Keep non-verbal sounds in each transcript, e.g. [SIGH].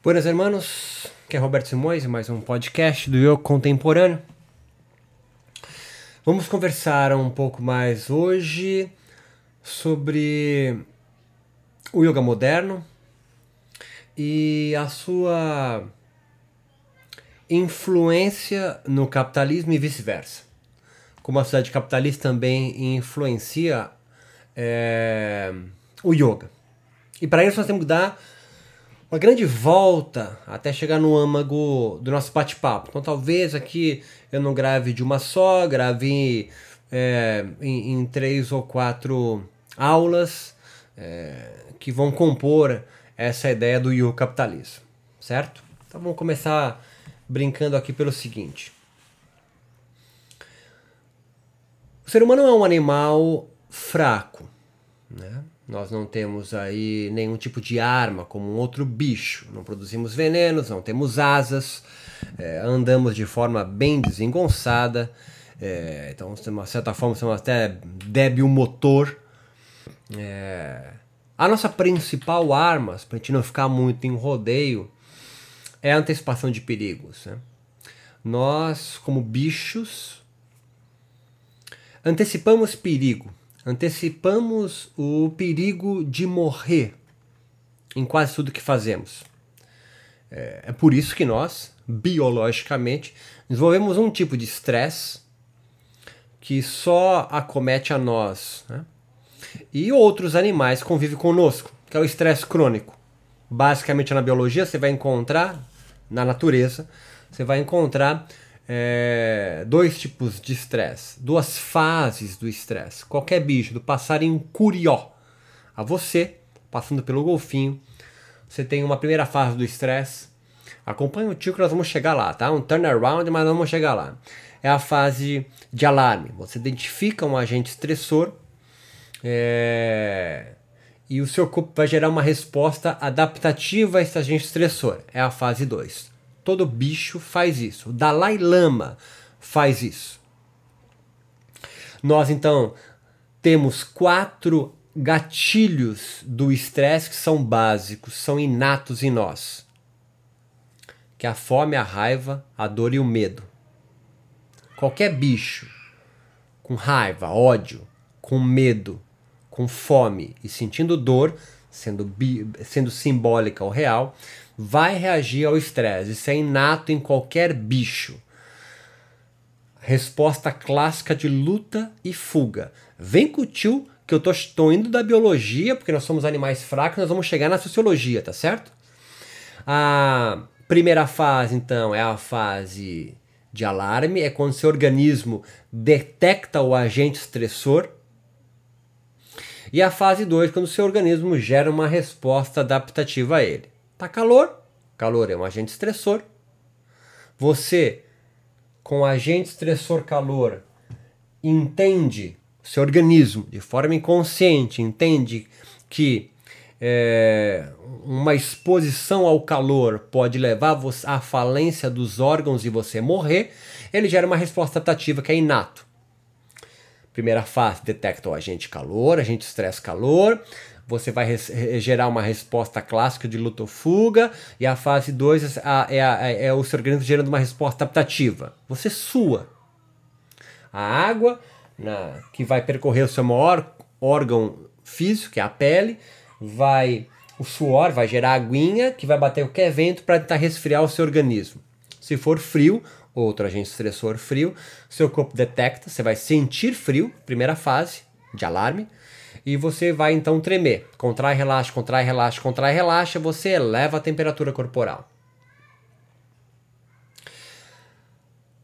Buenas hermanos, que é Roberto Simões mais um podcast do Yoga Contemporâneo. Vamos conversar um pouco mais hoje sobre o yoga moderno e a sua influência no capitalismo e vice-versa. Como a sociedade capitalista também influencia é, o yoga. E para isso nós temos que dar uma grande volta até chegar no âmago do nosso bate-papo. Então talvez aqui eu não grave de uma só, grave é, em, em, três ou quatro aulas é, que vão compor essa ideia do yoga capitalismo, certo? Então vamos começar brincando aqui pelo seguinte. O ser humano é um animal fraco, né? Nós não temos aí nenhum tipo de arma como um outro bicho. Não produzimos venenos, não temos asas, é, andamos de forma bem desengonçada. É, então, de uma certa forma, somos até débil motor. É, a nossa principal arma, para a gente não ficar muito em rodeio, é a antecipação de perigos. Né? Nós, como bichos, antecipamos perigo antecipamos o perigo de morrer em quase tudo que fazemos. É, é por isso que nós, biologicamente, desenvolvemos um tipo de estresse que só acomete a nós né? e outros animais convivem conosco, que é o estresse crônico. Basicamente na biologia você vai encontrar, na natureza, você vai encontrar é, dois tipos de estresse, duas fases do estresse. Qualquer bicho, do passarinho curió a você, passando pelo golfinho, você tem uma primeira fase do estresse. Acompanhe o tio que nós vamos chegar lá, tá? Um turnaround, mas nós vamos chegar lá. É a fase de alarme. Você identifica um agente estressor é... e o seu corpo vai gerar uma resposta adaptativa a esse agente estressor. É a fase 2. Todo bicho faz isso. O Dalai Lama faz isso. Nós então temos quatro gatilhos do estresse que são básicos, são inatos em nós. Que é a fome, a raiva, a dor e o medo. Qualquer bicho com raiva, ódio, com medo, com fome e sentindo dor, sendo, sendo simbólica ou real, vai reagir ao estresse. Isso é inato em qualquer bicho. Resposta clássica de luta e fuga. Vem com o tio que eu tô indo da biologia, porque nós somos animais fracos, nós vamos chegar na sociologia, tá certo? A primeira fase, então, é a fase de alarme, é quando seu organismo detecta o agente estressor. E a fase 2, quando seu organismo gera uma resposta adaptativa a ele. Tá calor? Calor é um agente estressor. Você, com agente estressor calor, entende, seu organismo, de forma inconsciente, entende que é, uma exposição ao calor pode levar à falência dos órgãos e você morrer, ele gera uma resposta adaptativa que é inato. Primeira fase detecta o agente calor, agente estresse calor você vai gerar uma resposta clássica de luta ou fuga, e a fase 2 é, é, é, o seu organismo gerando uma resposta adaptativa. Você sua. A água, na, que vai percorrer o seu maior órgão físico, que é a pele, vai o suor vai gerar aguinha que vai bater qualquer vento para tentar resfriar o seu organismo. Se for frio, outro agente estressor frio, seu corpo detecta, você vai sentir frio, primeira fase de alarme e você vai então tremer. Contrai, relaxa, contrai, relaxa, contrai, relaxa, você eleva a temperatura corporal.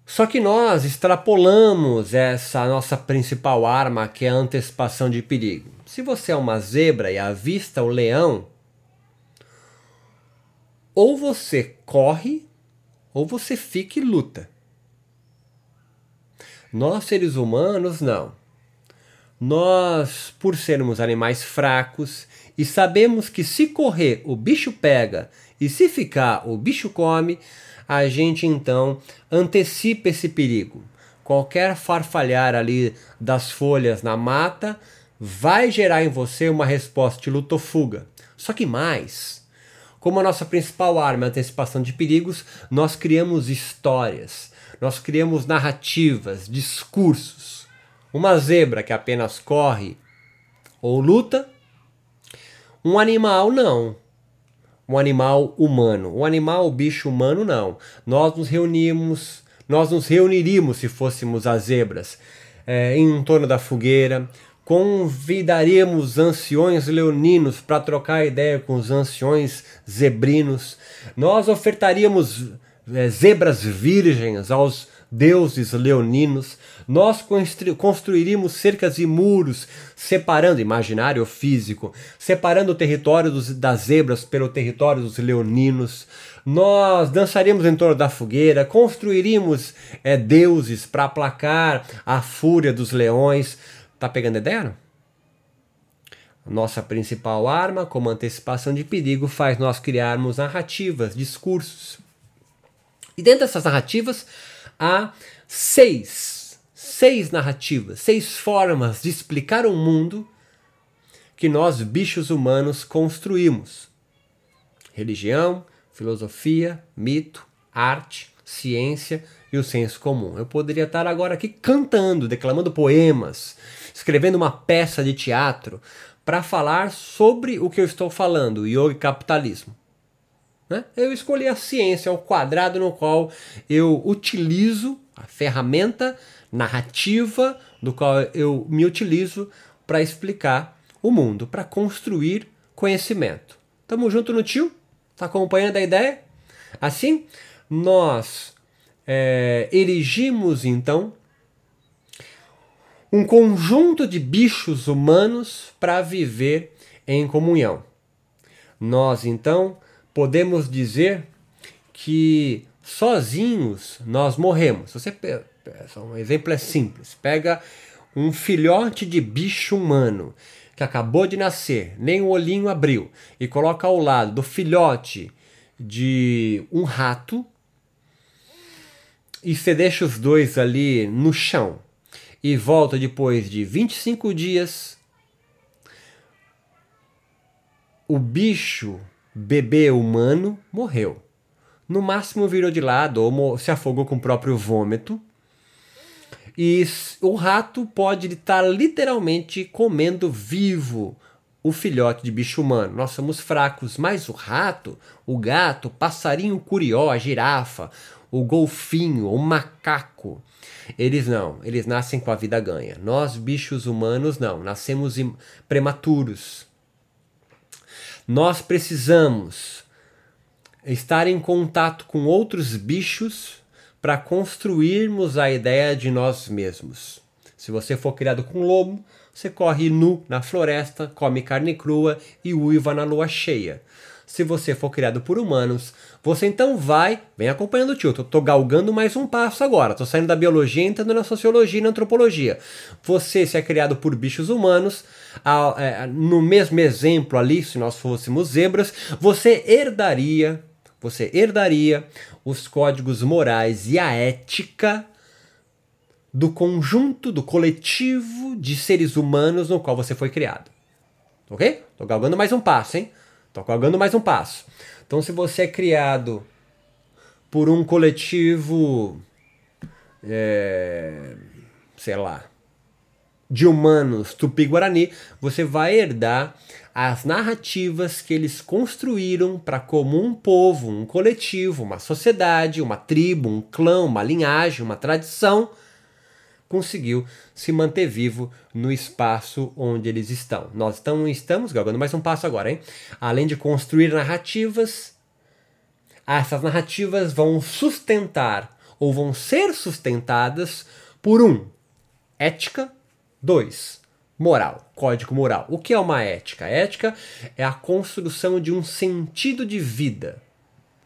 Só que nós extrapolamos essa nossa principal arma, que é a antecipação de perigo. Se você é uma zebra e avista o leão, ou você corre, ou você fica e luta. Nós seres humanos, não. Nós, por sermos animais fracos e sabemos que se correr o bicho pega e se ficar o bicho come, a gente então antecipa esse perigo. Qualquer farfalhar ali das folhas na mata vai gerar em você uma resposta de luta ou fuga. Só que mais, Como a nossa principal arma é a antecipação de perigos, nós criamos histórias, nós criamos narrativas, discursos. Uma zebra que apenas corre ou luta, um animal não. Um animal humano. Um animal, bicho humano, não. Nós nos reunimos, nós nos reuniríamos se fôssemos as zebras é, em torno da fogueira, convidaríamos anciões leoninos para trocar ideia com os anciões zebrinos, nós ofertaríamos é, zebras virgens aos deuses leoninos, nós construiríamos cercas e muros, separando, imaginário ou físico, separando o território dos, das zebras pelo território dos leoninos, nós dançaríamos em torno da fogueira, construiríamos é, deuses para aplacar a fúria dos leões, Tá pegando ideia? Nossa principal arma, como antecipação de perigo, faz nós criarmos narrativas, discursos. E dentro dessas narrativas há seis, seis narrativas, seis formas de explicar o mundo que nós, bichos humanos, construímos: religião, filosofia, mito, arte, ciência e o senso comum. Eu poderia estar agora aqui cantando, declamando poemas, escrevendo uma peça de teatro para falar sobre o que eu estou falando, yoga e capitalismo. Né? Eu escolhi a ciência, o quadrado no qual eu utilizo a ferramenta narrativa do qual eu me utilizo para explicar o mundo, para construir conhecimento. Tamo junto no tio? Tá acompanhando a ideia? Assim, nós é, erigimos então um conjunto de bichos humanos para viver em comunhão. Nós então podemos dizer que sozinhos nós morremos. Você um exemplo é simples. Pega um filhote de bicho humano que acabou de nascer, nem o olhinho abriu, e coloca ao lado do filhote de um rato, e você deixa os dois ali no chão e volta depois de 25 dias. O bicho bebê humano morreu. No máximo virou de lado ou se afogou com o próprio vômito. E o rato pode estar literalmente comendo vivo o filhote de bicho humano. Nós somos fracos, mas o rato, o gato, o passarinho curió, a girafa, o golfinho, o macaco, eles não, eles nascem com a vida ganha. Nós, bichos humanos, não, nascemos prematuros. Nós precisamos estar em contato com outros bichos para construirmos a ideia de nós mesmos. Se você for criado com lobo, você corre nu na floresta, come carne crua e uiva na lua cheia se você for criado por humanos, você então vai, vem acompanhando o tio, tô, galgando mais um passo agora, tô saindo da biologia e entrando na sociologia e na antropologia. Você, se é criado por bichos humanos, é, no mesmo exemplo ali, se nós fôssemos zebras, você herdaria, você herdaria os códigos morais e a ética do conjunto, do coletivo de seres humanos no qual você foi criado. Ok? Tô galgando mais um passo, hein? Estou galgando mais um passo. Então, se você é criado por um coletivo, é, sei lá, de humanos tupi-guarani, você vai herdar as narrativas que eles construíram para como um povo, um coletivo, uma sociedade, uma tribo, um clã, uma linhagem, uma tradição conseguiu se manter vivo no espaço onde eles estão. Nós estamos, estamos galgando mais um passo agora, hein? Além de construir narrativas, essas narrativas vão sustentar ou vão ser sustentadas por um, ética, dois, moral, código moral. O que é uma ética? A ética é a construção de um sentido de vida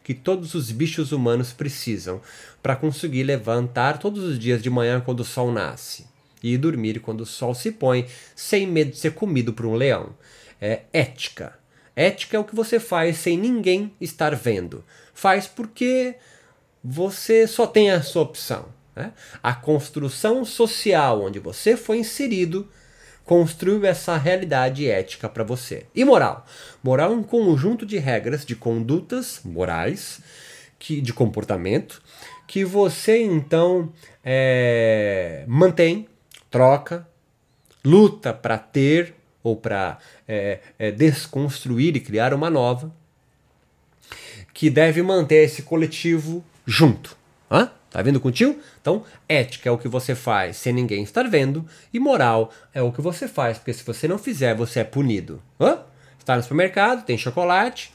que todos os bichos humanos precisam para conseguir levantar todos os dias de manhã quando o sol nasce e dormir quando o sol se põe, sem medo de ser comido por um leão. É ética. Ética é o que você faz sem ninguém estar vendo. Faz porque você só tem a sua opção. Né? A construção social onde você foi inserido construiu essa realidade ética para você. E moral? Moral é um conjunto de regras, de condutas morais, que, de comportamento, que você então é, mantém, troca, luta para ter ou para é, é, desconstruir e criar uma nova, que deve manter esse coletivo junto. Hã? Tá vendo com o tio? Então, ética é o que você faz sem ninguém estar vendo, e moral é o que você faz, porque se você não fizer, você é punido. Hã? Está no supermercado, tem chocolate,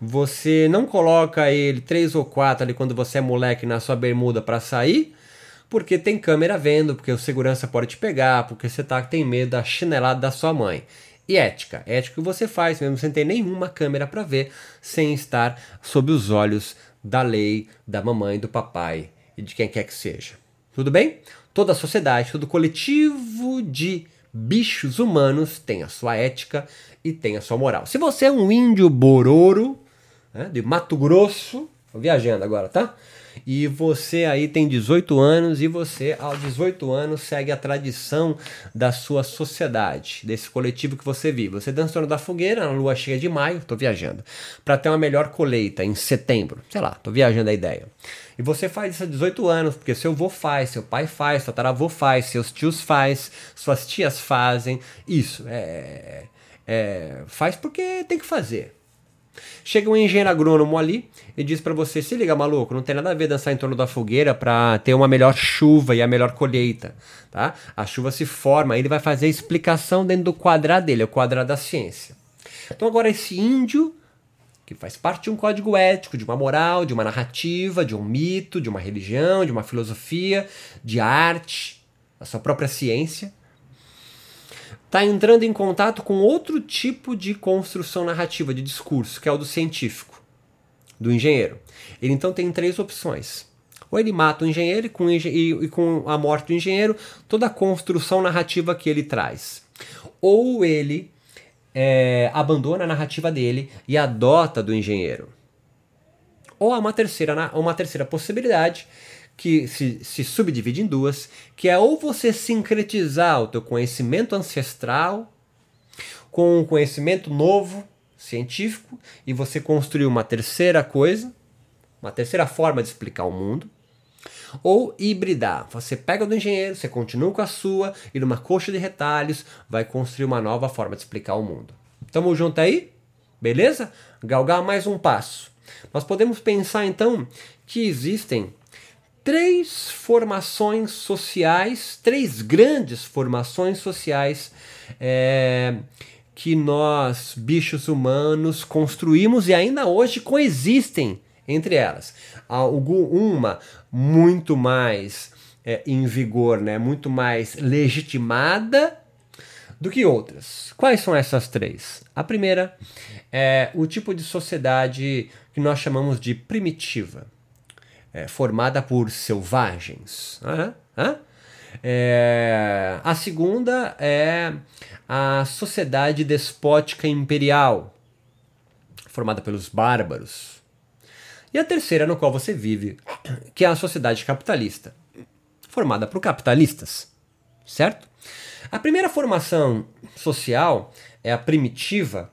você não coloca ele três ou quatro ali quando você é moleque na sua bermuda para sair, porque tem câmera vendo, porque o segurança pode te pegar, porque você tá, tem medo da chinelada da sua mãe. E ética, ética que você faz mesmo sem ter nenhuma câmera para ver, sem estar sob os olhos da lei, da mamãe, do papai e de quem quer que seja. Tudo bem? Toda a sociedade, todo coletivo de bichos humanos tem a sua ética e tem a sua moral. Se você é um índio bororo, né, de Mato Grosso, tô viajando agora, tá? E você aí tem 18 anos e você, aos 18 anos, segue a tradição da sua sociedade, desse coletivo que você vive. Você dançando da fogueira na lua cheia de maio, tô viajando, para ter uma melhor colheita em setembro. Sei lá, tô viajando a ideia. E você faz isso há 18 anos, porque seu avô faz, seu pai faz, seu taravô faz, seus tios faz, suas tias fazem. Isso, é, é, faz porque tem que fazer. Chega um engenheiro agrônomo ali e diz para você: se liga, maluco, não tem nada a ver dançar em torno da fogueira para ter uma melhor chuva e a melhor colheita. Tá? A chuva se forma, ele vai fazer a explicação dentro do quadrado dele, é o quadrado da ciência. Então, agora, esse índio, que faz parte de um código ético, de uma moral, de uma narrativa, de um mito, de uma religião, de uma filosofia, de arte, da sua própria ciência está entrando em contato com outro tipo de construção narrativa, de discurso, que é o do científico, do engenheiro. Ele então tem três opções. Ou ele mata o engenheiro e com, e, com a morte do engenheiro, toda a construção narrativa que ele traz. Ou ele é, abandona a narrativa dele e adota do engenheiro. Ou há uma terceira, uma terceira possibilidade, que se, se subdivide em duas, que é ou você sincretizar o teu conhecimento ancestral com um conhecimento novo, científico, e você construir uma terceira coisa, uma terceira forma de explicar o mundo, ou hibridar. Você pega do engenheiro, você continua com a sua, e numa coxa de retalhos vai construir uma nova forma de explicar o mundo. Tamo junto aí? Beleza? Galgar mais um passo. Nós podemos pensar então que existem três formações sociais, três grandes formações sociais é, que nós, bichos humanos, construímos e ainda hoje coexistem entre elas. Uma muito mais é, em vigor, né, muito mais legitimada do que outras. Quais são essas três? A primeira é o tipo de sociedade que nós chamamos de primitiva é, formada por selvagens. É, a segunda é a sociedade despótica imperial, formada pelos bárbaros. E a terceira, no qual você vive, que é a sociedade capitalista, formada por capitalistas. Certo? A primeira formação social é a primitiva.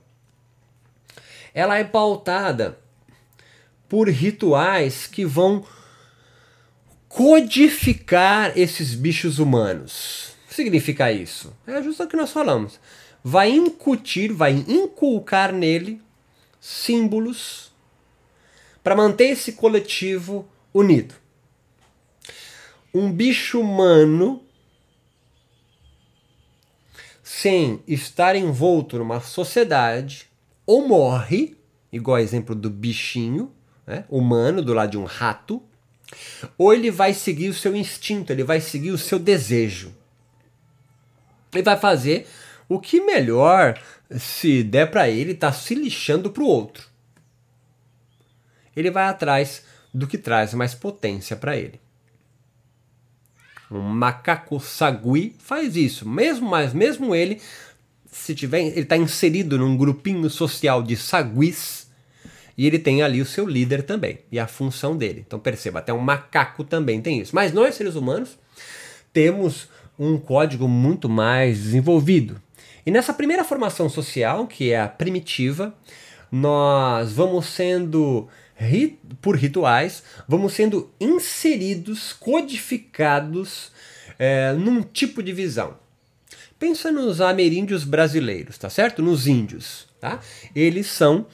Ela é pautada por rituais que vão codificar esses bichos humanos. O que significa isso? É justo o que nós falamos. Vai incutir, vai inculcar nele símbolos para manter esse coletivo unido. Um bicho humano sem estar envolto numa sociedade ou morre, igual exemplo do bichinho, né, humano do lado de um rato, ou ele vai seguir o seu instinto, ele vai seguir o seu desejo. Ele vai fazer o que melhor se der para ele, tá se lixando para o outro. Ele vai atrás do que traz mais potência para ele. Um macaco sagui faz isso, mesmo mas mesmo ele se tiver, ele está inserido num grupinho social de saguis, e ele tem ali o seu líder também e a função dele. Então perceba, até um macaco também tem isso. Mas nós, seres humanos, temos um código muito mais desenvolvido. E nessa primeira formação social, que é a primitiva, nós vamos sendo por rituais, vamos sendo inseridos, codificados é, num tipo de visão. Pensa nos ameríndios brasileiros, tá certo? Nos índios, tá? Eles são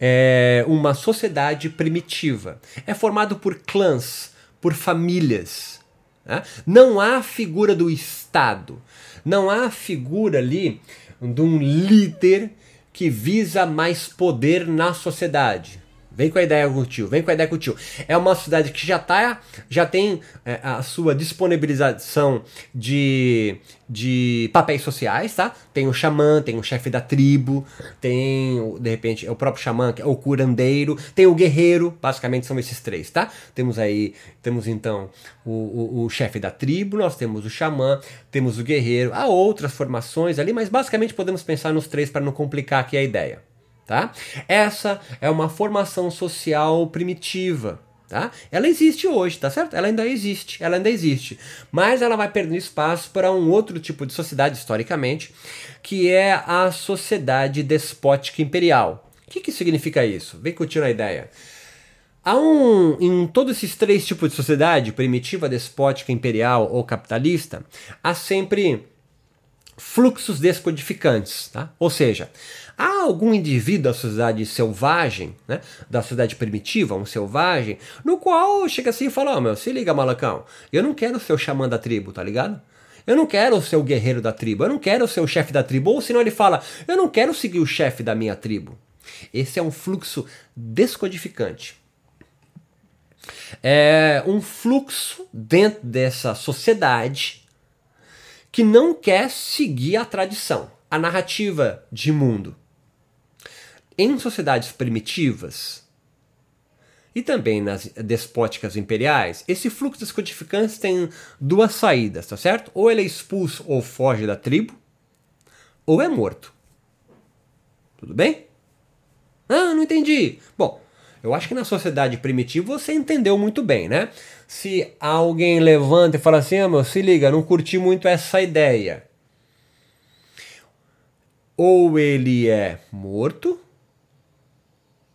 é, uma sociedade primitiva. É formado por clãs, por famílias. Tá? Não há figura do Estado. Não há figura ali de um líder que visa mais poder na sociedade. Vem com a ideia com o tio, vem com a ideia com o tio. É uma cidade que já tá, já tem é, a sua disponibilização de, de papéis sociais, tá? Tem o xamã, tem o chefe da tribo, tem, de repente, é o próprio xamã, que é o curandeiro, tem o guerreiro, basicamente são esses três, tá? Temos aí, temos então o, o, o chefe da tribo, nós temos o xamã, temos o guerreiro, há outras formações ali, mas basicamente podemos pensar nos três para não complicar aqui a ideia. Tá? Essa é uma formação social primitiva. Tá? Ela existe hoje, tá certo? Ela ainda existe, ela ainda existe. Mas ela vai perdendo espaço para um outro tipo de sociedade, historicamente, que é a sociedade despótica imperial. O que, que significa isso? Vem curtindo a ideia. Há um, em todos esses três tipos de sociedade, primitiva, despótica, imperial ou capitalista, há sempre fluxos descodificantes, tá? Ou seja, há algum indivíduo da sociedade selvagem, né, da sociedade primitiva, um selvagem, no qual chega assim e fala: oh, meu, se liga, malacão, eu não quero ser o xamã da tribo, tá ligado? Eu não quero ser o guerreiro da tribo, eu não quero ser o chefe da tribo, ou senão ele fala: eu não quero seguir o chefe da minha tribo. Esse é um fluxo descodificante. É um fluxo dentro dessa sociedade que não quer seguir a tradição, a narrativa de mundo. Em sociedades primitivas e também nas despóticas imperiais, esse fluxo dos codificantes tem duas saídas, tá certo? Ou ele é expulso ou foge da tribo, ou é morto. Tudo bem? Ah, não entendi. Bom, eu acho que na sociedade primitiva você entendeu muito bem, né? Se alguém levanta e fala assim, ah, meu, se liga, não curti muito essa ideia. Ou ele é morto,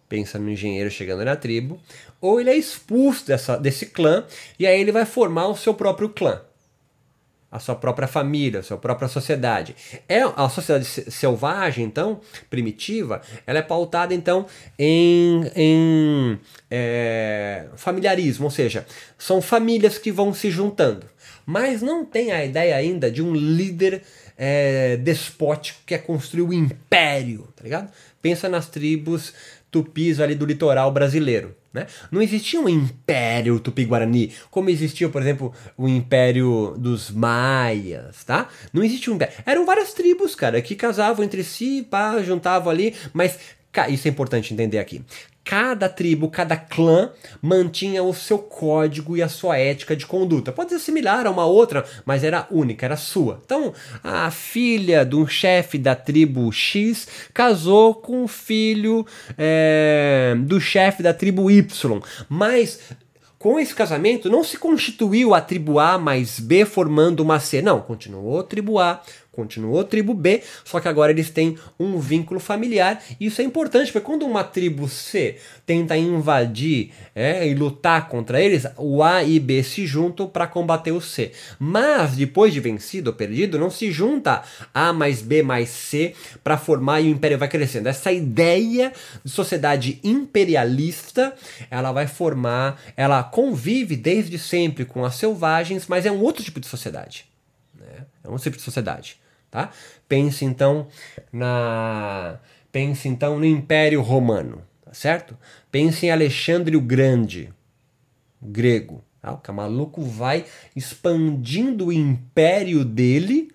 pensa no engenheiro chegando na tribo, ou ele é expulso dessa, desse clã e aí ele vai formar o seu próprio clã a sua própria família, a sua própria sociedade. É a sociedade selvagem, então, primitiva, ela é pautada então em, em é, familiarismo, ou seja, são famílias que vão se juntando, mas não tem a ideia ainda de um líder é, despótico que é construir o um império, tá ligado? Pensa nas tribos tupis ali do litoral brasileiro. Né? Não existia um império tupi-guarani, como existia, por exemplo, o império dos maias, tá? Não existia um império. Eram várias tribos, cara, que casavam entre si, pá, juntavam ali, mas isso é importante entender aqui cada tribo, cada clã mantinha o seu código e a sua ética de conduta. Pode ser similar a uma outra, mas era única, era sua. Então, a filha de um chefe da tribo X casou com o filho é, do chefe da tribo Y, mas com esse casamento não se constituiu a tribo A mais B formando uma C, não, continuou a tribo A continuou tribo B, só que agora eles têm um vínculo familiar. E isso é importante, porque quando uma tribo C tenta invadir é, e lutar contra eles, o A e B se juntam para combater o C. Mas depois de vencido ou perdido, não se junta A mais B mais C para formar e o império vai crescendo. Essa ideia de sociedade imperialista, ela vai formar, ela convive desde sempre com as selvagens, mas é um outro tipo de sociedade. Né? É um outro tipo de sociedade. Tá? Pense então na pense então no Império Romano, tá certo? Pense em Alexandre o Grande, grego. Tá? O maluco vai expandindo o império dele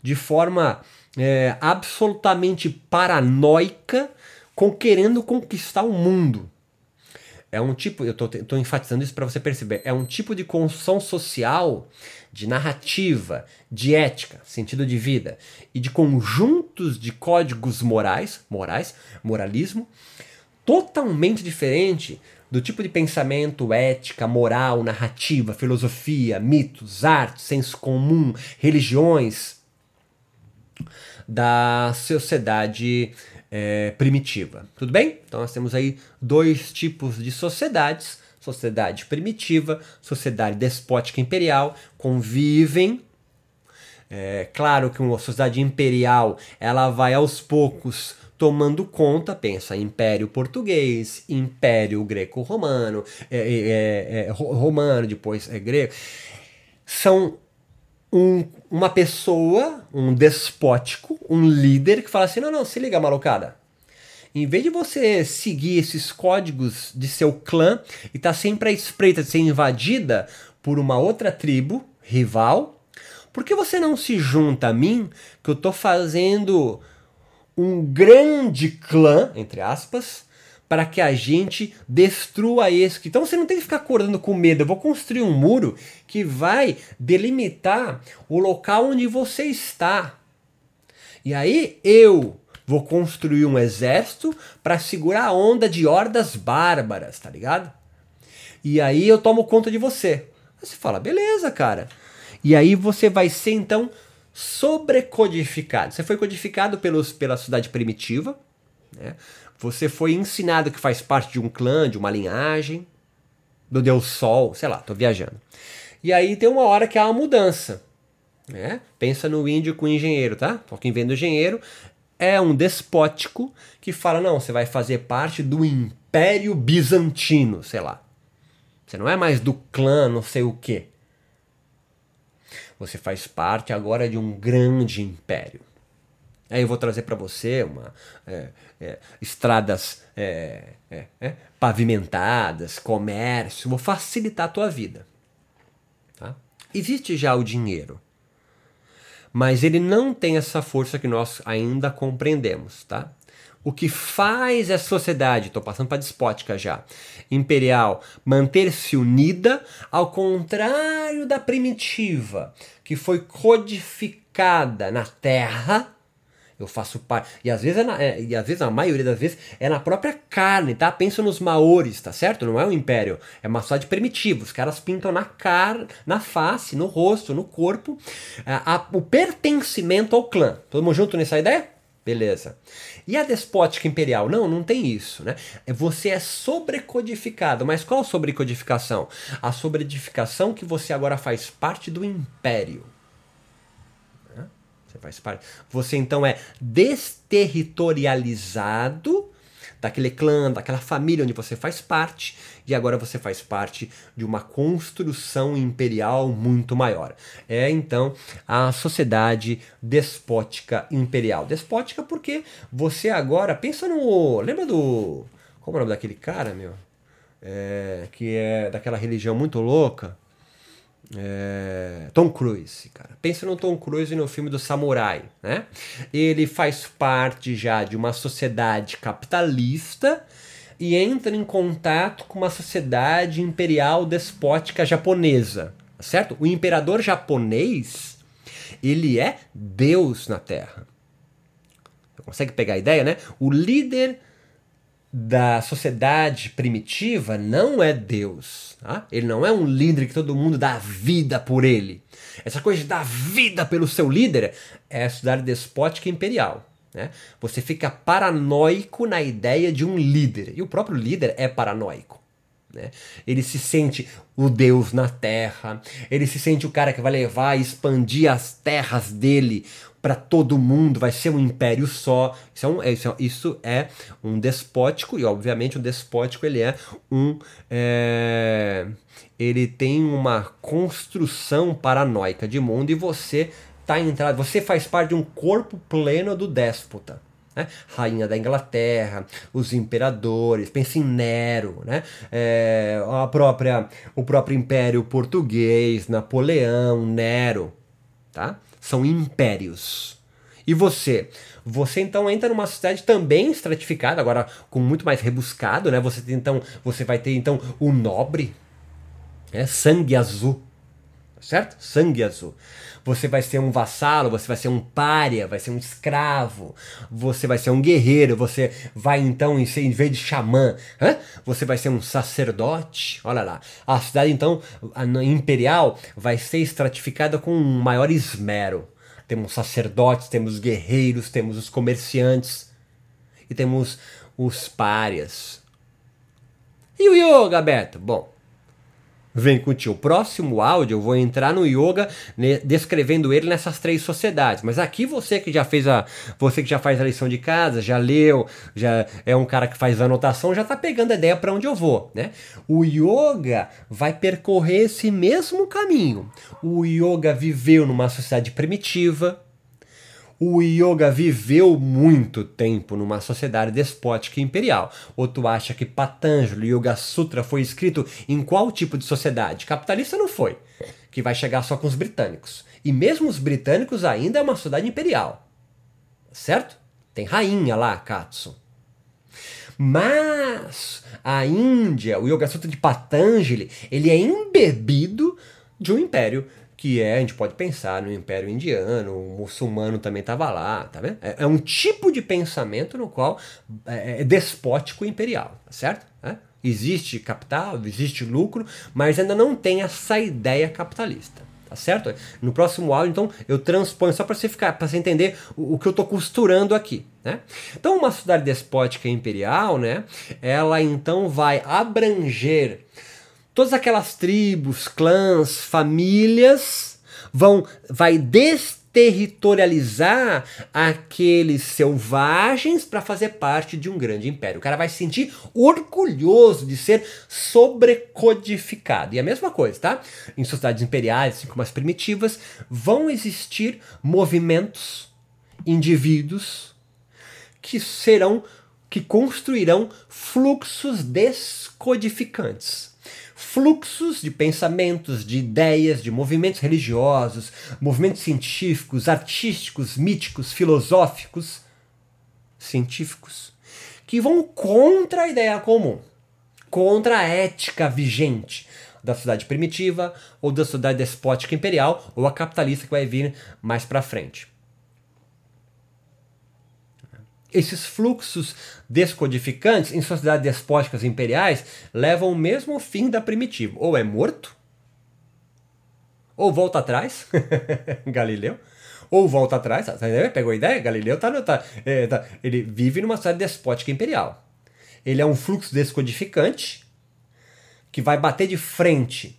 de forma é, absolutamente paranoica, com, querendo conquistar o mundo. É um tipo, eu estou enfatizando isso para você perceber, é um tipo de construção social de narrativa, de ética, sentido de vida e de conjuntos de códigos morais, morais, moralismo, totalmente diferente do tipo de pensamento, ética, moral, narrativa, filosofia, mitos, arte, senso comum, religiões da sociedade é, primitiva. Tudo bem? Então nós temos aí dois tipos de sociedades: sociedade primitiva, sociedade despótica imperial, convivem. É, claro que uma sociedade imperial ela vai aos poucos tomando conta, pensa, Império Português, Império Greco-Romano, é, é, é, Romano, depois é grego, são um, uma pessoa, um despótico, um líder que fala assim, não, não, se liga, malucada, em vez de você seguir esses códigos de seu clã e estar tá sempre à espreita de ser invadida por uma outra tribo, rival, por que você não se junta a mim que eu estou fazendo um grande clã, entre aspas, para que a gente destrua esse. Então você não tem que ficar acordando com medo. Eu vou construir um muro que vai delimitar o local onde você está. E aí eu vou construir um exército para segurar a onda de hordas bárbaras, tá ligado? E aí eu tomo conta de você. Aí você fala, beleza, cara. E aí você vai ser então sobrecodificado. Você foi codificado pelos, pela sociedade primitiva, né? você foi ensinado que faz parte de um clã, de uma linhagem, do Deus Sol, sei lá, tô viajando. E aí tem uma hora que há uma mudança. Né? Pensa no índio com engenheiro, tá? Quem vem do engenheiro é um despótico que fala: não, você vai fazer parte do Império Bizantino, sei lá. Você não é mais do clã, não sei o quê. Você faz parte agora de um grande império. Aí eu vou trazer para você uma, é, é, estradas é, é, é, pavimentadas, comércio, vou facilitar a tua vida. Tá? Existe já o dinheiro, mas ele não tem essa força que nós ainda compreendemos. Tá? o que faz a sociedade, estou passando para despótica já, imperial, manter-se unida, ao contrário da primitiva, que foi codificada na terra. Eu faço parte. E às vezes, é na, é, e às vezes, a maioria das vezes, é na própria carne, tá? Pensa nos maores, tá certo? Não é um império, é uma sociedade primitiva. Os caras pintam na cara, na face, no rosto, no corpo, a, a, o pertencimento ao clã. Todo mundo junto nessa ideia? Beleza. E a despótica imperial? Não, não tem isso, né? É, você é sobrecodificado. Mas qual sobrecodificação? A sobrecodificação que você agora faz parte do império. Você faz parte. Você então é desterritorializado daquele clã, daquela família onde você faz parte, e agora você faz parte de uma construção imperial muito maior. É então a sociedade despótica imperial. Despótica porque você agora pensa no, lembra do como é o nome daquele cara, meu? É, que é daquela religião muito louca. É, Tom Cruise, cara. Pensa no Tom Cruise no filme do Samurai, né? Ele faz parte já de uma sociedade capitalista e entra em contato com uma sociedade imperial despótica japonesa, certo? O imperador japonês, ele é Deus na Terra. Consegue pegar a ideia, né? O líder da sociedade primitiva não é Deus. Tá? Ele não é um líder que todo mundo dá vida por ele. Essa coisa de dar vida pelo seu líder é a sociedade despótica imperial. Né? Você fica paranoico na ideia de um líder. E o próprio líder é paranoico. Né? Ele se sente o Deus na terra, ele se sente o cara que vai levar e expandir as terras dele para todo mundo, vai ser um império só. Isso é um, isso é, isso é um despótico, e obviamente um despótico ele é um. É, ele tem uma construção paranoica de mundo e você tá entrado, você faz parte de um corpo pleno do déspota. Né? Rainha da Inglaterra, os imperadores, pense em Nero, né? É, a própria, o próprio Império Português, Napoleão, Nero, tá? São impérios. E você? Você então entra numa sociedade também estratificada, agora com muito mais rebuscado, né? Você tem, então, você vai ter então o nobre, né? sangue azul, certo? Sangue azul. Você vai ser um vassalo, você vai ser um pária, vai ser um escravo, você vai ser um guerreiro, você vai então, em vez de xamã, hein? você vai ser um sacerdote. Olha lá. A cidade, então, imperial, vai ser estratificada com um maior esmero. Temos sacerdotes, temos guerreiros, temos os comerciantes e temos os párias. E o yoga, Beto? Bom, Vem com o tio. Próximo áudio eu vou entrar no yoga né, descrevendo ele nessas três sociedades. Mas aqui você que já fez a. Você que já faz a lição de casa, já leu, já é um cara que faz anotação, já tá pegando a ideia para onde eu vou. Né? O yoga vai percorrer esse mesmo caminho. O yoga viveu numa sociedade primitiva, o yoga viveu muito tempo numa sociedade despótica e imperial. Ou tu acha que Patanjali, Yoga Sutra, foi escrito em qual tipo de sociedade? Capitalista não foi, que vai chegar só com os britânicos. E mesmo os britânicos ainda é uma sociedade imperial. Certo? Tem rainha lá, Katsu. Mas a Índia, o Yoga Sutra de Patanjali, ele é embebido de um império que é, a gente pode pensar no Império Indiano, o muçulmano também estava lá, tá vendo? É, é, um tipo de pensamento no qual é, é despótico imperial, tá certo? É? Existe capital, existe lucro, mas ainda não tem essa ideia capitalista. Tá certo? No próximo áudio, então, eu transponho só para você ficar, para você entender o, o que eu estou costurando aqui, né? Então, uma sociedade despótica imperial, né? Ela então vai abranger todas aquelas tribos, clãs, famílias vão vai desterritorializar aqueles selvagens para fazer parte de um grande império. O cara vai se sentir orgulhoso de ser sobrecodificado. E a mesma coisa, tá? Em sociedades imperiais, assim como as primitivas, vão existir movimentos, indivíduos que serão que construirão fluxos descodificantes fluxos de pensamentos, de ideias, de movimentos religiosos, movimentos científicos, artísticos, míticos, filosóficos, científicos, que vão contra a ideia comum, contra a ética vigente da sociedade primitiva ou da sociedade despótica imperial ou a capitalista que vai vir mais para frente. Esses fluxos descodificantes em sociedades despóticas imperiais levam o mesmo fim da primitiva. Ou é morto, ou volta atrás, [LAUGHS] Galileu, ou volta atrás, tá, pegou a ideia? Galileu tá, tá, é, tá, ele vive numa sociedade despótica imperial. Ele é um fluxo descodificante que vai bater de frente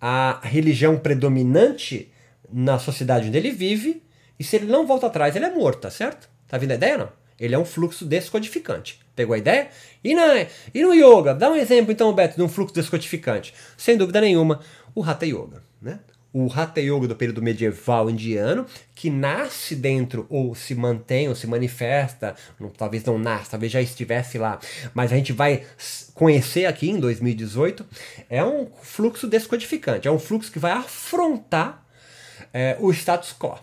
à religião predominante na sociedade onde ele vive, e se ele não volta atrás, ele é morto, tá certo? Tá vindo a ideia não? Ele é um fluxo descodificante. Pegou a ideia? E, na, e no yoga? Dá um exemplo então, Beto, de um fluxo descodificante. Sem dúvida nenhuma, o Hatha Yoga. Né? O Hatha Yoga do período medieval indiano, que nasce dentro, ou se mantém, ou se manifesta, não, talvez não nasce, talvez já estivesse lá, mas a gente vai conhecer aqui em 2018, é um fluxo descodificante, é um fluxo que vai afrontar é, o status quo.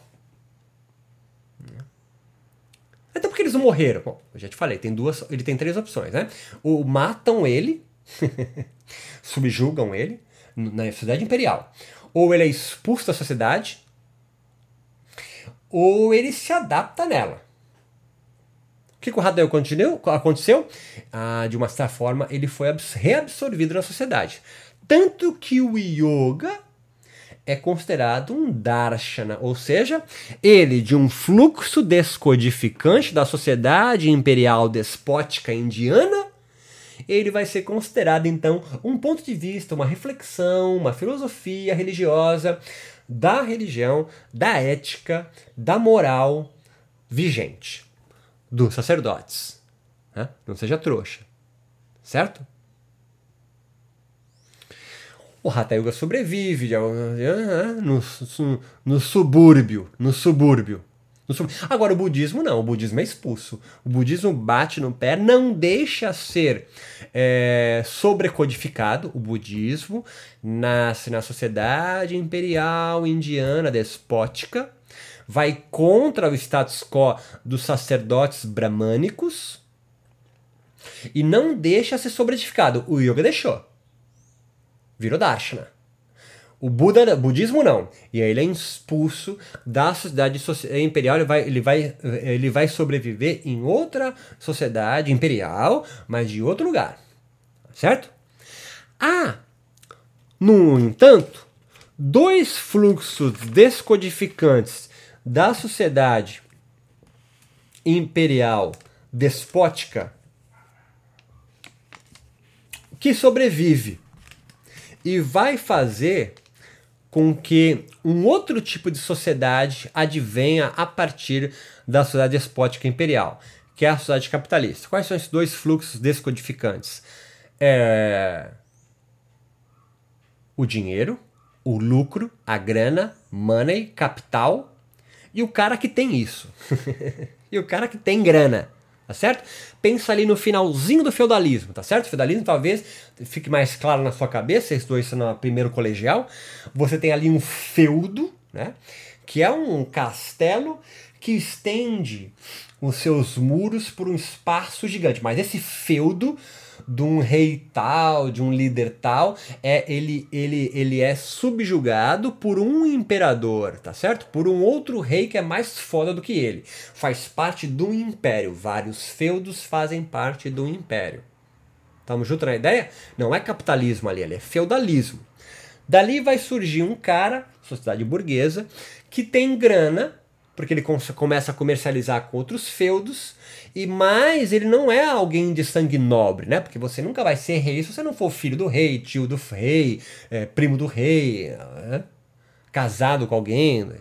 Até porque eles morreram. Bom, eu já te falei, tem duas, ele tem três opções, né? Ou matam ele, [LAUGHS] subjugam ele na sociedade imperial. Ou ele é expulso da sociedade, ou ele se adapta nela. O que com o Hadel aconteceu? Ah, de uma certa forma, ele foi reabsorvido na sociedade. Tanto que o yoga é considerado um darshana, ou seja, ele de um fluxo descodificante da sociedade imperial despótica indiana, ele vai ser considerado então um ponto de vista, uma reflexão, uma filosofia religiosa da religião, da ética, da moral vigente dos sacerdotes. Né? Não seja trouxa, certo? O Hatha Yoga sobrevive no, no subúrbio, no subúrbio. Agora o budismo não, o budismo é expulso. O budismo bate no pé, não deixa ser é, sobrecodificado. O budismo nasce na sociedade imperial indiana despótica, vai contra o status quo dos sacerdotes bramânicos e não deixa ser sobreedificado. O yoga deixou virou Darshana. O Buda, budismo não. E aí ele é expulso da sociedade imperial, ele vai, ele, vai, ele vai sobreviver em outra sociedade imperial, mas de outro lugar. Certo? Ah, no entanto, dois fluxos descodificantes da sociedade imperial despótica que sobrevive e vai fazer com que um outro tipo de sociedade advenha a partir da sociedade despótica imperial, que é a sociedade capitalista. Quais são esses dois fluxos descodificantes? É... O dinheiro, o lucro, a grana, money, capital e o cara que tem isso. [LAUGHS] e o cara que tem grana tá certo? Pensa ali no finalzinho do feudalismo, tá certo? O feudalismo talvez fique mais claro na sua cabeça, esses dois no primeiro colegial. Você tem ali um feudo, né? Que é um castelo que estende os seus muros por um espaço gigante. Mas esse feudo de um rei tal, de um líder tal, é ele, ele, ele é subjugado por um imperador, tá certo? Por um outro rei que é mais foda do que ele. Faz parte do império. Vários feudos fazem parte do império. Estamos juntos na ideia? Não é capitalismo ali, ali é feudalismo. Dali vai surgir um cara, sociedade burguesa, que tem grana, porque ele começa a comercializar com outros feudos, e mais, ele não é alguém de sangue nobre, né? Porque você nunca vai ser rei se você não for filho do rei, tio do rei, é, primo do rei, né? casado com alguém. Né?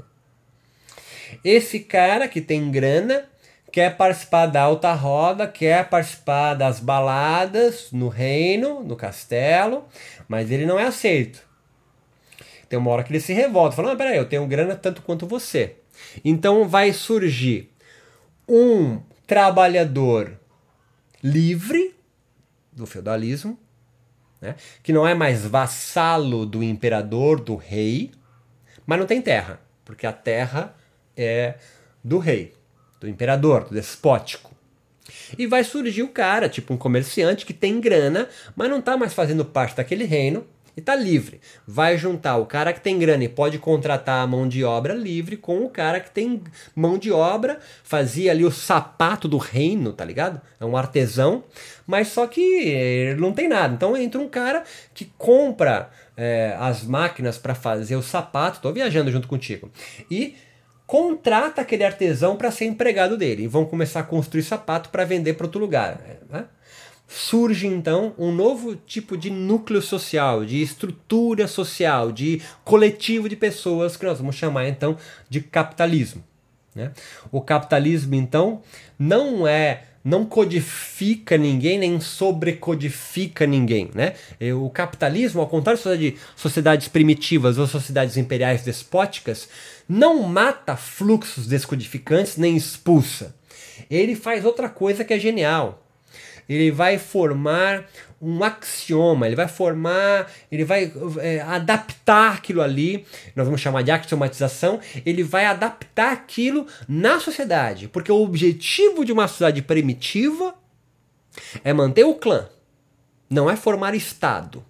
Esse cara que tem grana quer participar da alta roda, quer participar das baladas no reino, no castelo, mas ele não é aceito. Tem uma hora que ele se revolta, falando: ah, peraí, eu tenho grana tanto quanto você. Então vai surgir um trabalhador livre do feudalismo, né? que não é mais vassalo do imperador, do rei, mas não tem terra, porque a terra é do rei, do imperador, do despótico. E vai surgir o cara, tipo um comerciante que tem grana, mas não está mais fazendo parte daquele reino, e tá livre. Vai juntar o cara que tem grana e pode contratar a mão de obra livre com o cara que tem mão de obra, fazia ali o sapato do reino, tá ligado? É um artesão, mas só que ele não tem nada. Então entra um cara que compra é, as máquinas para fazer o sapato, tô viajando junto contigo, e contrata aquele artesão para ser empregado dele. E vão começar a construir sapato para vender para outro lugar. Né? Surge então um novo tipo de núcleo social, de estrutura social, de coletivo de pessoas que nós vamos chamar então de capitalismo. Né? O capitalismo então não é não codifica ninguém nem sobrecodifica ninguém, né? O capitalismo, ao contrário de sociedades primitivas ou sociedades imperiais despóticas, não mata fluxos descodificantes nem expulsa. Ele faz outra coisa que é genial ele vai formar um axioma, ele vai formar, ele vai é, adaptar aquilo ali, nós vamos chamar de axiomatização, ele vai adaptar aquilo na sociedade, porque o objetivo de uma sociedade primitiva é manter o clã, não é formar Estado.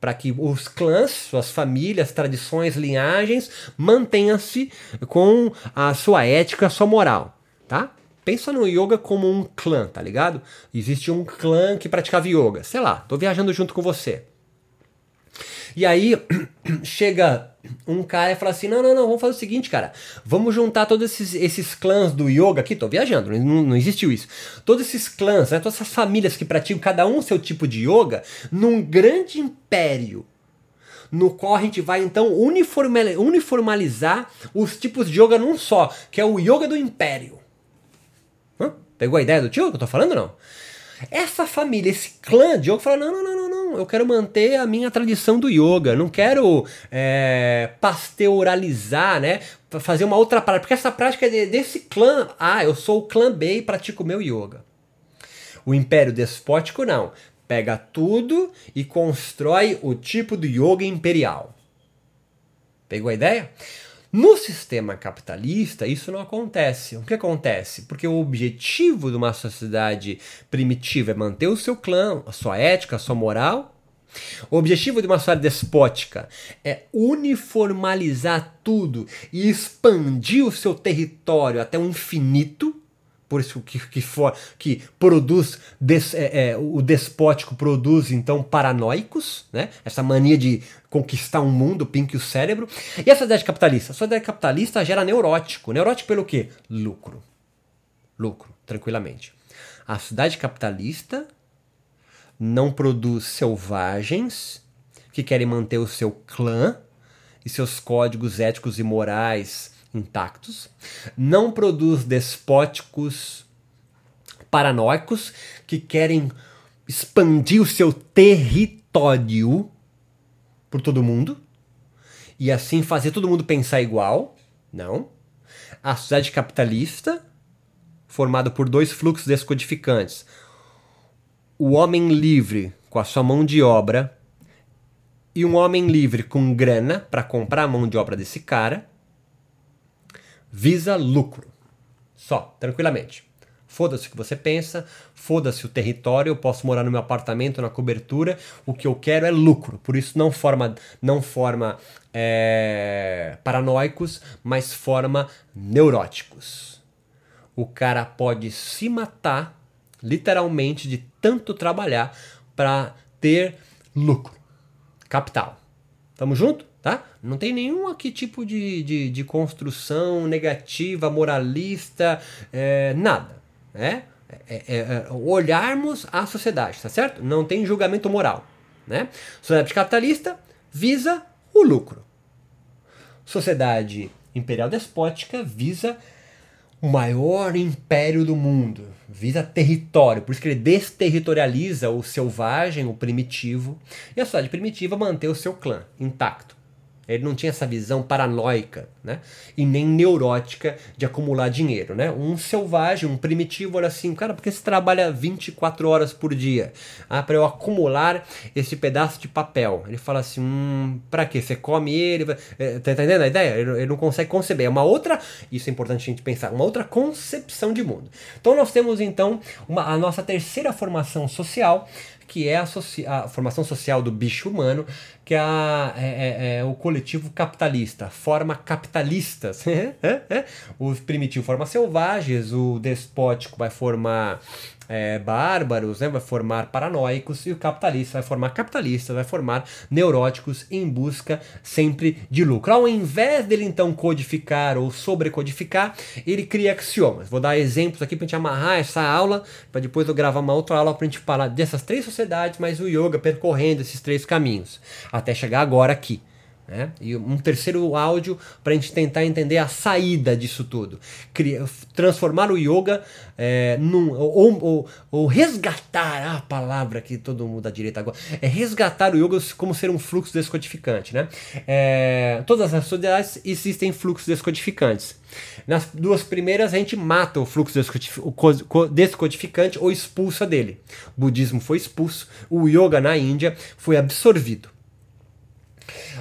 Para que os clãs, suas famílias, tradições, linhagens mantenham-se com a sua ética, a sua moral. Tá? Pensa no yoga como um clã, tá ligado? Existe um clã que praticava yoga. Sei lá, tô viajando junto com você. E aí [CLEARS THROAT] chega um cara e fala assim: não, não, não, vamos fazer o seguinte, cara. Vamos juntar todos esses, esses clãs do yoga aqui. Tô viajando, não, não existiu isso. Todos esses clãs, né, todas essas famílias que praticam cada um seu tipo de yoga num grande império. No qual a gente vai então uniformalizar os tipos de yoga num só, que é o yoga do império. Pegou a ideia do tio que eu tô falando não? Essa família, esse clã de yoga falou: não, não, não, não, não, eu quero manter a minha tradição do yoga, não quero é, pasteuralizar, né? Fazer uma outra prática, porque essa prática é desse clã. Ah, eu sou o clã B e pratico o meu yoga. O império despótico não. Pega tudo e constrói o tipo do yoga imperial. Pegou a ideia? No sistema capitalista, isso não acontece. O que acontece? Porque o objetivo de uma sociedade primitiva é manter o seu clã, a sua ética, a sua moral, O objetivo de uma sociedade despótica é uniformalizar tudo e expandir o seu território até o infinito. Por isso que, que, for, que produz des, é, é, o despótico produz então paranoicos, né? Essa mania de conquistar um mundo, pink o cérebro. E a sociedade capitalista? A sociedade capitalista gera neurótico. Neurótico pelo quê? Lucro. Lucro, tranquilamente. A sociedade capitalista não produz selvagens que querem manter o seu clã e seus códigos éticos e morais intactos, não produz despóticos paranoicos que querem expandir o seu território por todo mundo e assim fazer todo mundo pensar igual. Não. A sociedade capitalista, formada por dois fluxos descodificantes, o homem livre com a sua mão de obra e um homem livre com grana para comprar a mão de obra desse cara visa lucro. Só, tranquilamente. Foda-se o que você pensa, foda-se o território, eu posso morar no meu apartamento, na cobertura, o que eu quero é lucro. Por isso não forma, não forma é, paranoicos, mas forma neuróticos. O cara pode se matar literalmente de tanto trabalhar para ter lucro, capital. Tamo junto? Tá? Não tem nenhum aqui tipo de, de, de construção negativa, moralista, é, nada. Né? É, é, é, olharmos a sociedade, tá certo? Não tem julgamento moral. Né? Sociedade capitalista visa o lucro. Sociedade imperial despótica visa o maior império do mundo, visa território, por isso que ele desterritorializa o selvagem, o primitivo, e a sociedade primitiva mantém o seu clã intacto. Ele não tinha essa visão paranoica, né? E nem neurótica de acumular dinheiro, né? Um selvagem, um primitivo, olha assim, cara, porque você trabalha 24 horas por dia? Ah, para eu acumular esse pedaço de papel. Ele fala assim, hum, para quê? Você come ele, é, tá entendendo a ideia? Ele, ele, não consegue conceber. É uma outra, isso é importante a gente pensar, uma outra concepção de mundo. Então nós temos então uma, a nossa terceira formação social, que é a, a, formação social do bicho humano, que é, a, é, é, é o coletivo capitalista, forma capitalistas. [LAUGHS] o primitivo forma selvagens, o despótico vai formar é, bárbaros, né, vai formar paranoicos, e o capitalista vai formar capitalistas, vai formar neuróticos em busca sempre de lucro. Ao invés dele então codificar ou sobrecodificar, ele cria axiomas. Vou dar exemplos aqui para a gente amarrar essa aula, para depois eu gravar uma outra aula para a gente falar dessas três sociedades, mas o yoga percorrendo esses três caminhos, até chegar agora aqui. Né? E um terceiro áudio para a gente tentar entender a saída disso tudo. Criar, transformar o yoga é, num, ou, ou, ou, resgatar a palavra que todo mundo da direita agora é resgatar o yoga como ser um fluxo descodificante. Né? É, todas as sociedades existem fluxos descodificantes. Nas duas primeiras a gente mata o fluxo descodificante ou expulsa dele. O budismo foi expulso, o yoga na Índia foi absorvido.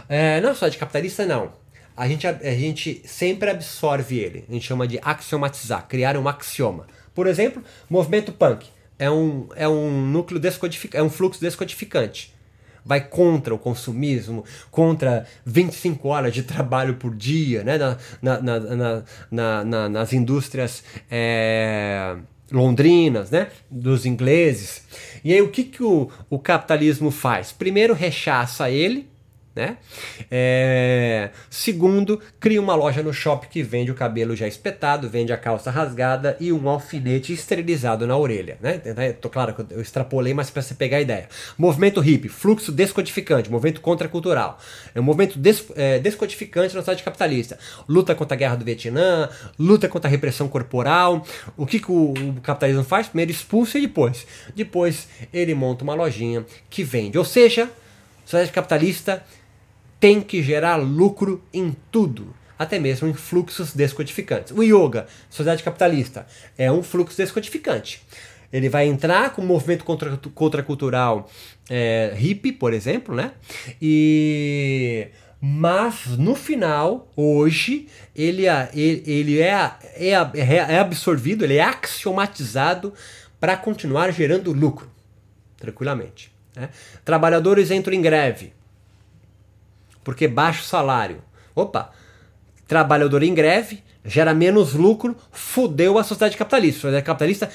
É, não só de capitalista, não. A gente, a, a gente sempre absorve ele. A gente chama de axiomatizar, criar um axioma. Por exemplo, movimento punk é um, é um núcleo descodificante, é um fluxo descodificante. Vai contra o consumismo, contra 25 horas de trabalho por dia, né? na, na, na, na nas indústrias é, londrinas, né? dos ingleses. E aí o que, que o, o capitalismo faz? Primeiro rechaça ele, né? É... Segundo, cria uma loja no shopping que vende o cabelo já espetado, vende a calça rasgada e um alfinete esterilizado na orelha. Né? Tô claro que eu extrapolei, mas para você pegar a ideia. Movimento hippie, fluxo descodificante, movimento contracultural. É um movimento des, é, descodificante na sociedade capitalista. Luta contra a guerra do Vietnã, luta contra a repressão corporal. O que, que o, o capitalismo faz? Primeiro expulsa e depois. Depois ele monta uma lojinha que vende. Ou seja, sociedade capitalista tem que gerar lucro em tudo, até mesmo em fluxos descodificantes. O yoga, sociedade capitalista, é um fluxo descodificante. Ele vai entrar com o movimento contra, contracultural é, hippie, por exemplo, né? E mas no final, hoje, ele, ele, ele é, é, é absorvido, ele é axiomatizado para continuar gerando lucro, tranquilamente. Né? Trabalhadores entram em greve porque baixo salário. Opa, trabalhador em greve gera menos lucro, fudeu a sociedade capitalista. A sociedade capitalista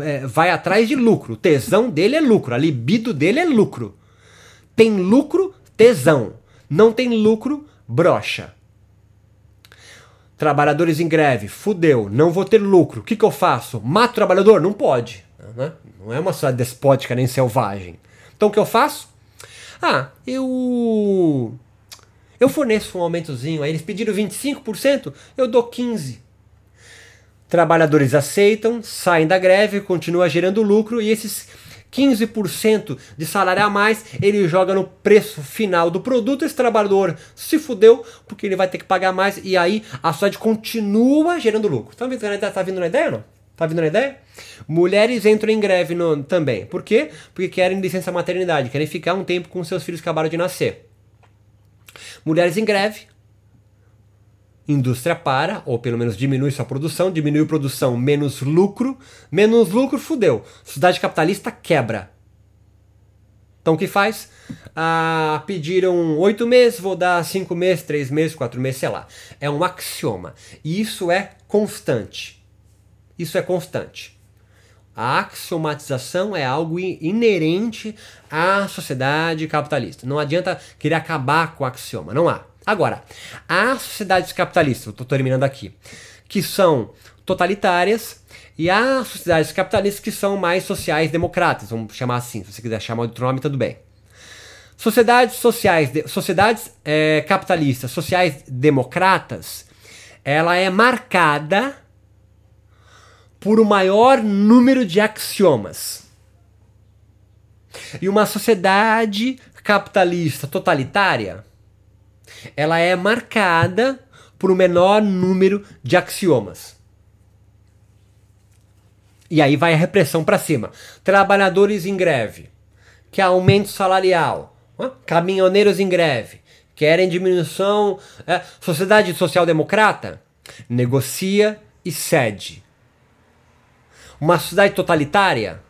é, vai atrás de lucro. O tesão dele é lucro, a libido dele é lucro. Tem lucro, tesão. Não tem lucro, brocha. Trabalhadores em greve, fudeu, não vou ter lucro. O que, que eu faço? Mato o trabalhador? Não pode. Né? Não é uma sociedade despótica nem selvagem. Então o que eu faço? Ah, eu eu forneço um aumentozinho, aí eles pediram 25%, eu dou 15%. Trabalhadores aceitam, saem da greve, continua gerando lucro e esses 15% de salário a mais ele joga no preço final do produto. Esse trabalhador se fudeu porque ele vai ter que pagar mais e aí a sociedade continua gerando lucro. Tá vindo? Tá vindo na ideia não? Tá vindo na ideia? Mulheres entram em greve no, também. Por quê? Porque querem licença maternidade, querem ficar um tempo com seus filhos que acabaram de nascer. Mulheres em greve. Indústria para, ou pelo menos diminui sua produção, diminui produção, menos lucro, menos lucro, fudeu. Sociedade capitalista quebra. Então o que faz? Ah, pediram oito meses, vou dar cinco meses, três meses, quatro meses, sei lá. É um axioma. E isso é constante. Isso é constante. A axiomatização é algo inerente à sociedade capitalista. Não adianta querer acabar com o axioma, não há. Agora, há sociedades capitalistas, estou terminando aqui, que são totalitárias e há sociedades capitalistas que são mais sociais democratas, vamos chamar assim, se você quiser chamar de outro nome, tudo bem. Sociedades sociais, sociedades é, capitalistas, sociais democratas, ela é marcada por o maior número de axiomas. E uma sociedade capitalista totalitária, ela é marcada por o menor número de axiomas. E aí vai a repressão para cima. Trabalhadores em greve, que aumento salarial, caminhoneiros em greve, querem diminuição. É, sociedade social-democrata negocia e cede. Uma sociedade totalitária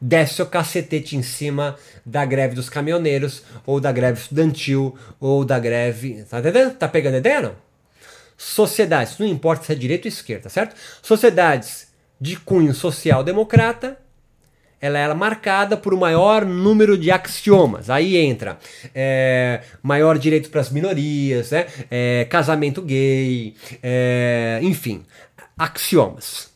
desce o cacetete em cima da greve dos caminhoneiros, ou da greve estudantil, ou da greve. Tá entendendo? Tá pegando ideia não? Sociedades, não importa se é direita ou esquerda, certo? Sociedades de cunho social-democrata, ela é marcada por um maior número de axiomas. Aí entra é, maior direito para as minorias, né? É, casamento gay, é, enfim, axiomas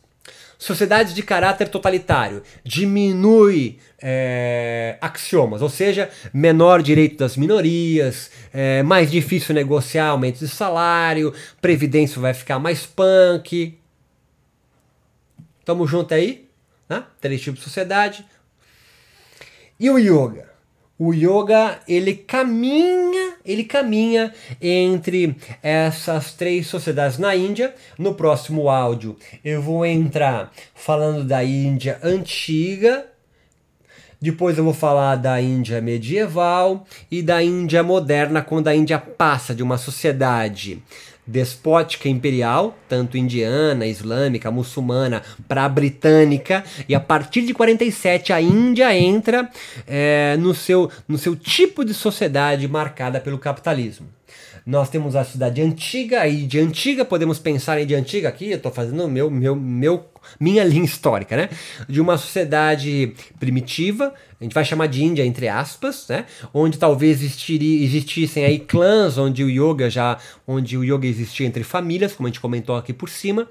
sociedades de caráter totalitário, diminui é, axiomas, ou seja, menor direito das minorias, é, mais difícil negociar aumento de salário, previdência vai ficar mais punk. Tamo junto aí? Né? Três tipos de sociedade. E o yoga? O yoga ele caminha, ele caminha entre essas três sociedades na Índia. No próximo áudio eu vou entrar falando da Índia antiga, depois eu vou falar da Índia medieval e da Índia moderna, quando a Índia passa de uma sociedade despótica imperial, tanto indiana, islâmica, muçulmana, para a britânica, e a partir de 47 a Índia entra é, no, seu, no seu tipo de sociedade marcada pelo capitalismo. Nós temos a cidade antiga, e de antiga podemos pensar em de antiga aqui, eu estou fazendo meu, meu, meu, minha linha histórica, né? De uma sociedade primitiva, a gente vai chamar de Índia entre aspas, né? Onde talvez existiria, existissem aí clãs, onde o yoga já, onde o yoga existia entre famílias, como a gente comentou aqui por cima.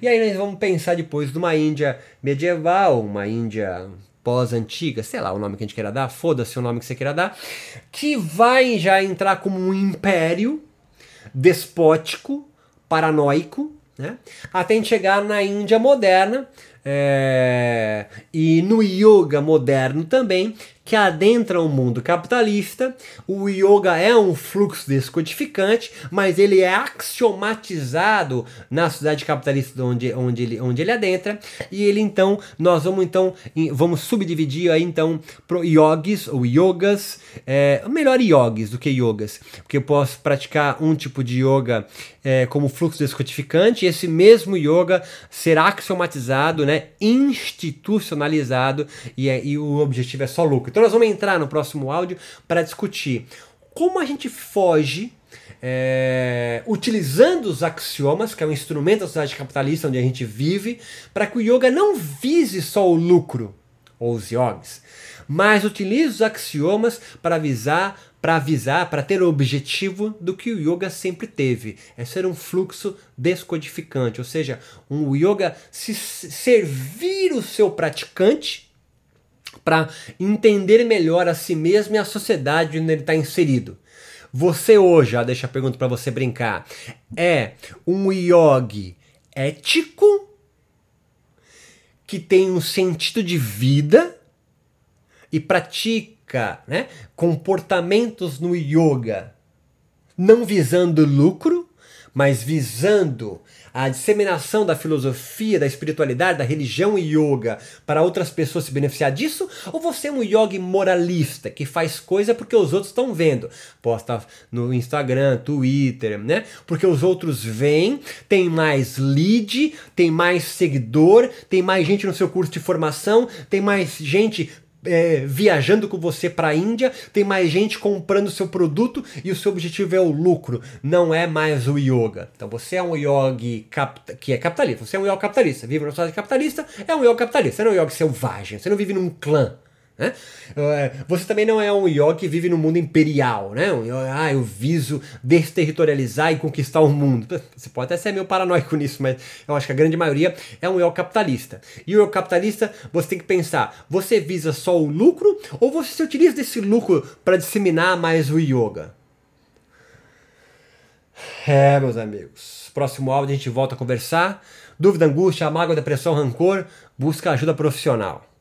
E aí nós vamos pensar depois de uma Índia medieval, uma Índia pós-antiga, sei lá o nome que a gente queira dar, foda-se o nome que você queira dar, que vai já entrar como um império despótico, paranoico, né? até a gente chegar na Índia moderna, é, e no yoga moderno também, que adentra o mundo capitalista. O yoga é um fluxo descodificante, mas ele é axiomatizado na sociedade capitalista onde, onde, ele, onde ele adentra. E ele então, nós vamos então, vamos subdividir aí então pro yogis ou yogas, é, melhor yogis do que yogas, porque eu posso praticar um tipo de yoga é, como fluxo descodificante, e esse mesmo yoga será axiomatizado, né, institucionalizado, e, é, e o objetivo é só lucro. Então Então nós vamos entrar no próximo áudio para discutir como a gente foge é, utilizando os axiomas, que é um instrumento da sociedade capitalista onde a gente vive, para que o yoga não vise só o lucro, ou os yogis, mas utilize os axiomas para avisar, para avisar, para ter o objetivo do que o yoga sempre teve, é ser um fluxo descodificante, ou seja, um yoga se servir o seu praticante para entender melhor a si mesmo e a sociedade onde ele está inserido. Você hoje, ó, deixa a pergunta para você brincar, é um yogi ético que tem um sentido de vida e pratica né, comportamentos no yoga não visando lucro, mas visando a disseminação da filosofia, da espiritualidade, da religião e yoga para outras pessoas se beneficiar disso? Ou você é um yogi moralista que faz coisa porque os outros estão vendo? Posta no Instagram, Twitter, né? Porque os outros veem, tem mais lead, tem mais seguidor, tem mais gente no seu curso de formação, tem mais gente é, viajando com você para a Índia, tem mais gente comprando seu produto e o seu objetivo é o lucro, não é mais o yoga. Então você é um yogi que é capitalista, você é um yogi capitalista, vive numa sociedade capitalista, é um yogi capitalista, você não é um yogi selvagem, você não vive num clã. Né? É, você também não é um yogi que vive no mundo imperial, né? Um ah, eu viso desterritorializar e conquistar o mundo. Você pode até ser meio paranoico [LAUGHS] nisso, mas eu acho que a grande maioria é um yogi capitalista. E o yogi capitalista, você tem que pensar, você visa só o lucro ou você se utiliza desse lucro para disseminar mais o yoga? É, meus amigos. Próximo áudio a gente volta a conversar. Dúvida, angústia, mágoa, depressão, rancor, busca ajuda profissional.